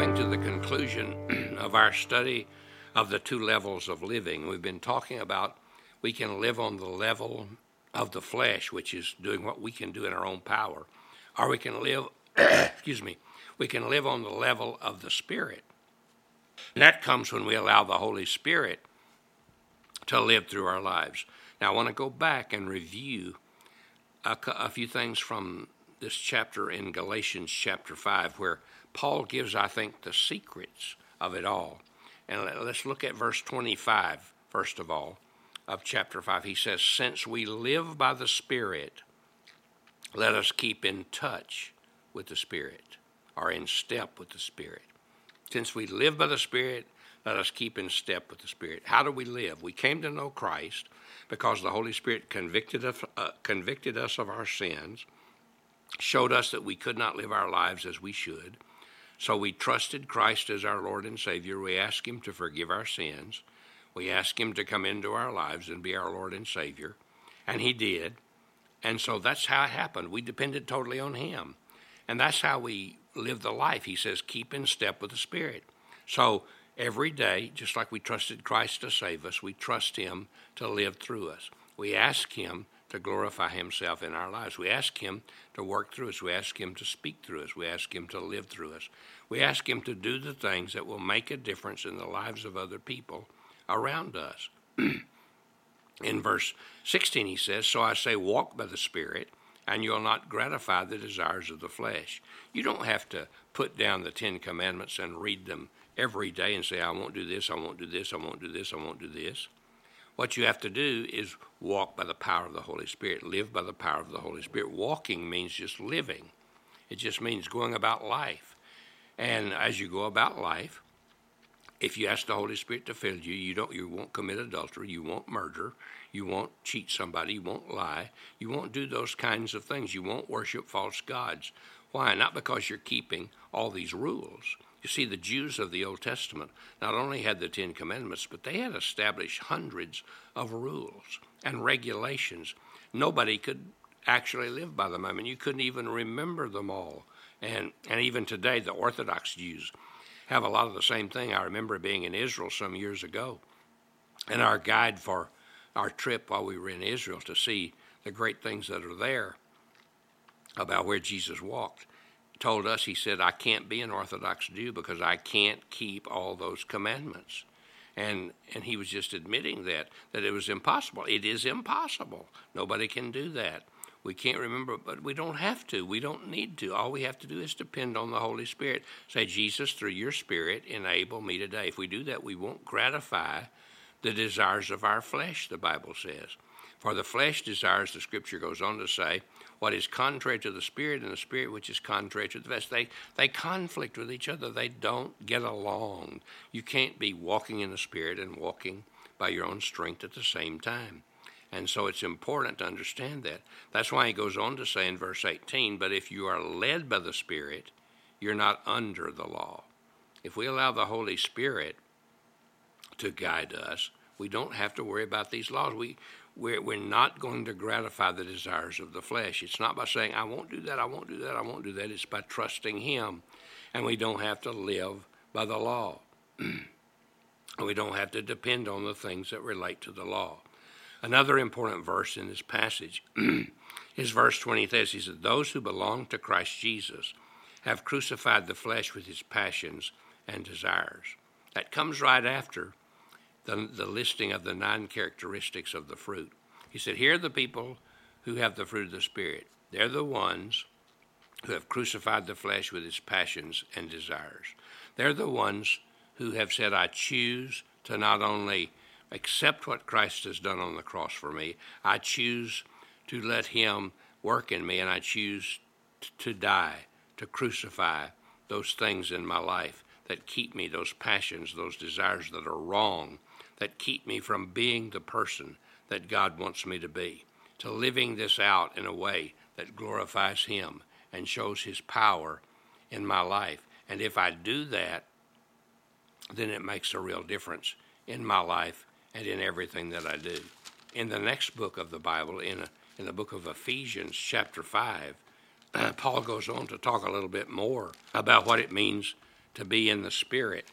coming to the conclusion of our study of the two levels of living. We've been talking about we can live on the level of the flesh, which is doing what we can do in our own power, or we can live, excuse me, we can live on the level of the Spirit. And that comes when we allow the Holy Spirit to live through our lives. Now, I want to go back and review a, a few things from this chapter in Galatians chapter 5, where Paul gives, I think, the secrets of it all. And let's look at verse 25, first of all, of chapter 5. He says, Since we live by the Spirit, let us keep in touch with the Spirit, or in step with the Spirit. Since we live by the Spirit, let us keep in step with the Spirit. How do we live? We came to know Christ because the Holy Spirit convicted us, uh, convicted us of our sins, showed us that we could not live our lives as we should so we trusted Christ as our Lord and Savior. We asked Him to forgive our sins. We asked Him to come into our lives and be our Lord and Savior. And He did. And so that's how it happened. We depended totally on Him. And that's how we live the life. He says, keep in step with the Spirit. So every day, just like we trusted Christ to save us, we trust Him to live through us. We ask Him to glorify Himself in our lives. We ask Him to work through us. We ask Him to speak through us. We ask Him to live through us. We ask Him to do the things that will make a difference in the lives of other people around us. in verse 16, He says, So I say, walk by the Spirit, and you'll not gratify the desires of the flesh. You don't have to put down the Ten Commandments and read them every day and say, I won't do this, I won't do this, I won't do this, I won't do this. What you have to do is walk by the power of the Holy Spirit, live by the power of the Holy Spirit. Walking means just living, it just means going about life. And as you go about life, if you ask the Holy Spirit to fill you, you don't you won't commit adultery, you won't murder, you won't cheat somebody, you won't lie, you won't do those kinds of things. You won't worship false gods. Why? Not because you're keeping all these rules. You see, the Jews of the Old Testament not only had the Ten Commandments, but they had established hundreds of rules and regulations. Nobody could actually live by them. I mean, you couldn't even remember them all. And, and even today, the Orthodox Jews have a lot of the same thing. I remember being in Israel some years ago, and our guide for our trip while we were in Israel to see the great things that are there about where Jesus walked told us, he said, I can't be an Orthodox Jew because I can't keep all those commandments. And, and he was just admitting that, that it was impossible. It is impossible. Nobody can do that. We can't remember, but we don't have to. We don't need to. All we have to do is depend on the Holy Spirit. Say, Jesus, through your Spirit, enable me today. If we do that, we won't gratify the desires of our flesh, the Bible says. For the flesh desires, the scripture goes on to say, what is contrary to the spirit and the spirit which is contrary to the flesh. They, they conflict with each other. They don't get along. You can't be walking in the spirit and walking by your own strength at the same time. And so it's important to understand that. That's why he goes on to say in verse 18, but if you are led by the Spirit, you're not under the law. If we allow the Holy Spirit to guide us, we don't have to worry about these laws. We, we're, we're not going to gratify the desires of the flesh. It's not by saying, I won't do that, I won't do that, I won't do that. It's by trusting Him. And we don't have to live by the law. we don't have to depend on the things that relate to the law. Another important verse in this passage is verse 20. He said, Those who belong to Christ Jesus have crucified the flesh with his passions and desires. That comes right after the, the listing of the nine characteristics of the fruit. He said, Here are the people who have the fruit of the Spirit. They're the ones who have crucified the flesh with its passions and desires. They're the ones who have said, I choose to not only accept what Christ has done on the cross for me, I choose to let Him work in me, and I choose t- to die, to crucify those things in my life that keep me, those passions, those desires that are wrong that keep me from being the person that God wants me to be, to living this out in a way that glorifies Him and shows His power in my life. And if I do that, then it makes a real difference in my life and in everything that I do. In the next book of the Bible, in, a, in the book of Ephesians, chapter 5, Paul goes on to talk a little bit more about what it means to be in the Spirit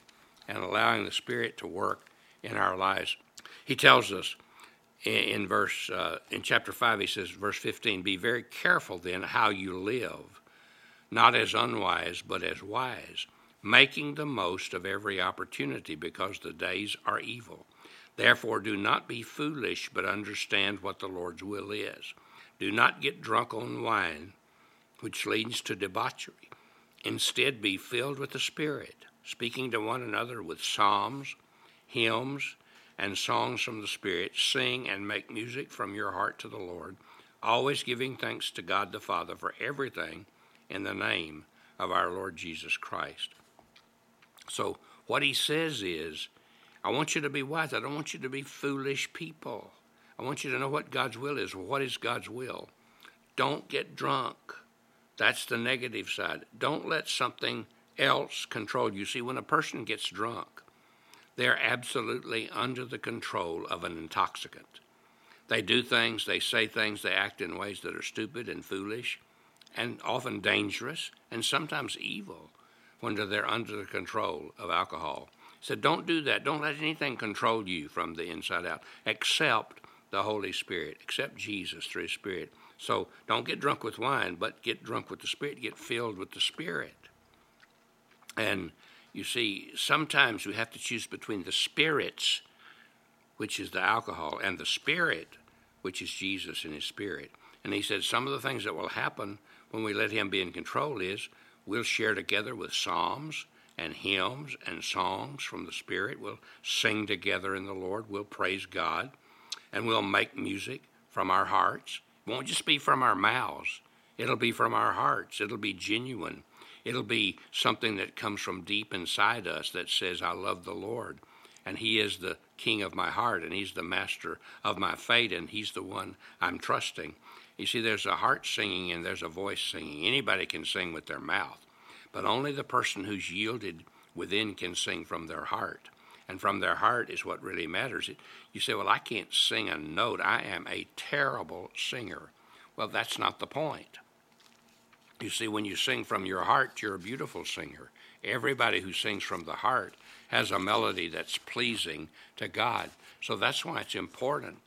and allowing the Spirit to work in our lives. He tells us in, verse uh, in chapter five, he says, verse fifteen, "Be very careful then how you live, not as unwise, but as wise, making the most of every opportunity, because the days are evil. Therefore, do not be foolish, but understand what the Lord's will is. Do not get drunk on wine, which leads to debauchery." Instead, be filled with the Spirit, speaking to one another with psalms, hymns, and songs from the Spirit. Sing and make music from your heart to the Lord, always giving thanks to God the Father for everything in the name of our Lord Jesus Christ. So, what he says is, I want you to be wise. I don't want you to be foolish people. I want you to know what God's will is. What is God's will? Don't get drunk. That's the negative side. Don't let something else control you. See, when a person gets drunk, they're absolutely under the control of an intoxicant. They do things, they say things, they act in ways that are stupid and foolish and often dangerous and sometimes evil when they're under the control of alcohol. So don't do that. Don't let anything control you from the inside out except the Holy Spirit, except Jesus through His Spirit. So don't get drunk with wine, but get drunk with the Spirit. Get filled with the Spirit. And you see, sometimes we have to choose between the spirits, which is the alcohol, and the Spirit, which is Jesus and His Spirit. And he said some of the things that will happen when we let Him be in control is we'll share together with psalms and hymns and songs from the Spirit. We'll sing together in the Lord. We'll praise God. And we'll make music from our hearts It won't just be from our mouths, it'll be from our hearts. It'll be genuine. It'll be something that comes from deep inside us that says, I love the Lord. And He is the King of my heart, and He's the master of my fate, and He's the one I'm trusting. You see, there's a heart singing and there's a voice singing. Anybody can sing with their mouth, but only the person who's yielded within can sing from their heart and from their heart is what really matters. You say, Well, I can't sing a note. I am a terrible singer. Well, that's not the point. You see, when you sing from your heart, you're a beautiful singer. Everybody who sings from the heart has a melody that's pleasing to God. So that's why it's important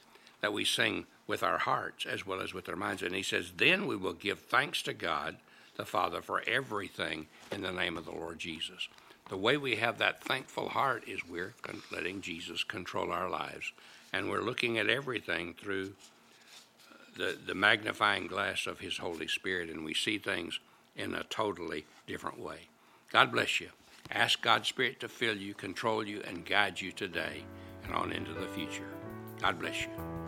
that we sing with our hearts as well as with our minds. And he says, Then we will give thanks to God the Father for everything in the name of the Lord Jesus. The way we have that thankful heart is we're letting Jesus control our lives. And we're looking at everything through the, the magnifying glass of His Holy Spirit, and we see things in a totally different way. God bless you. Ask God's Spirit to fill you, control you, and guide you today and on into the future. God bless you.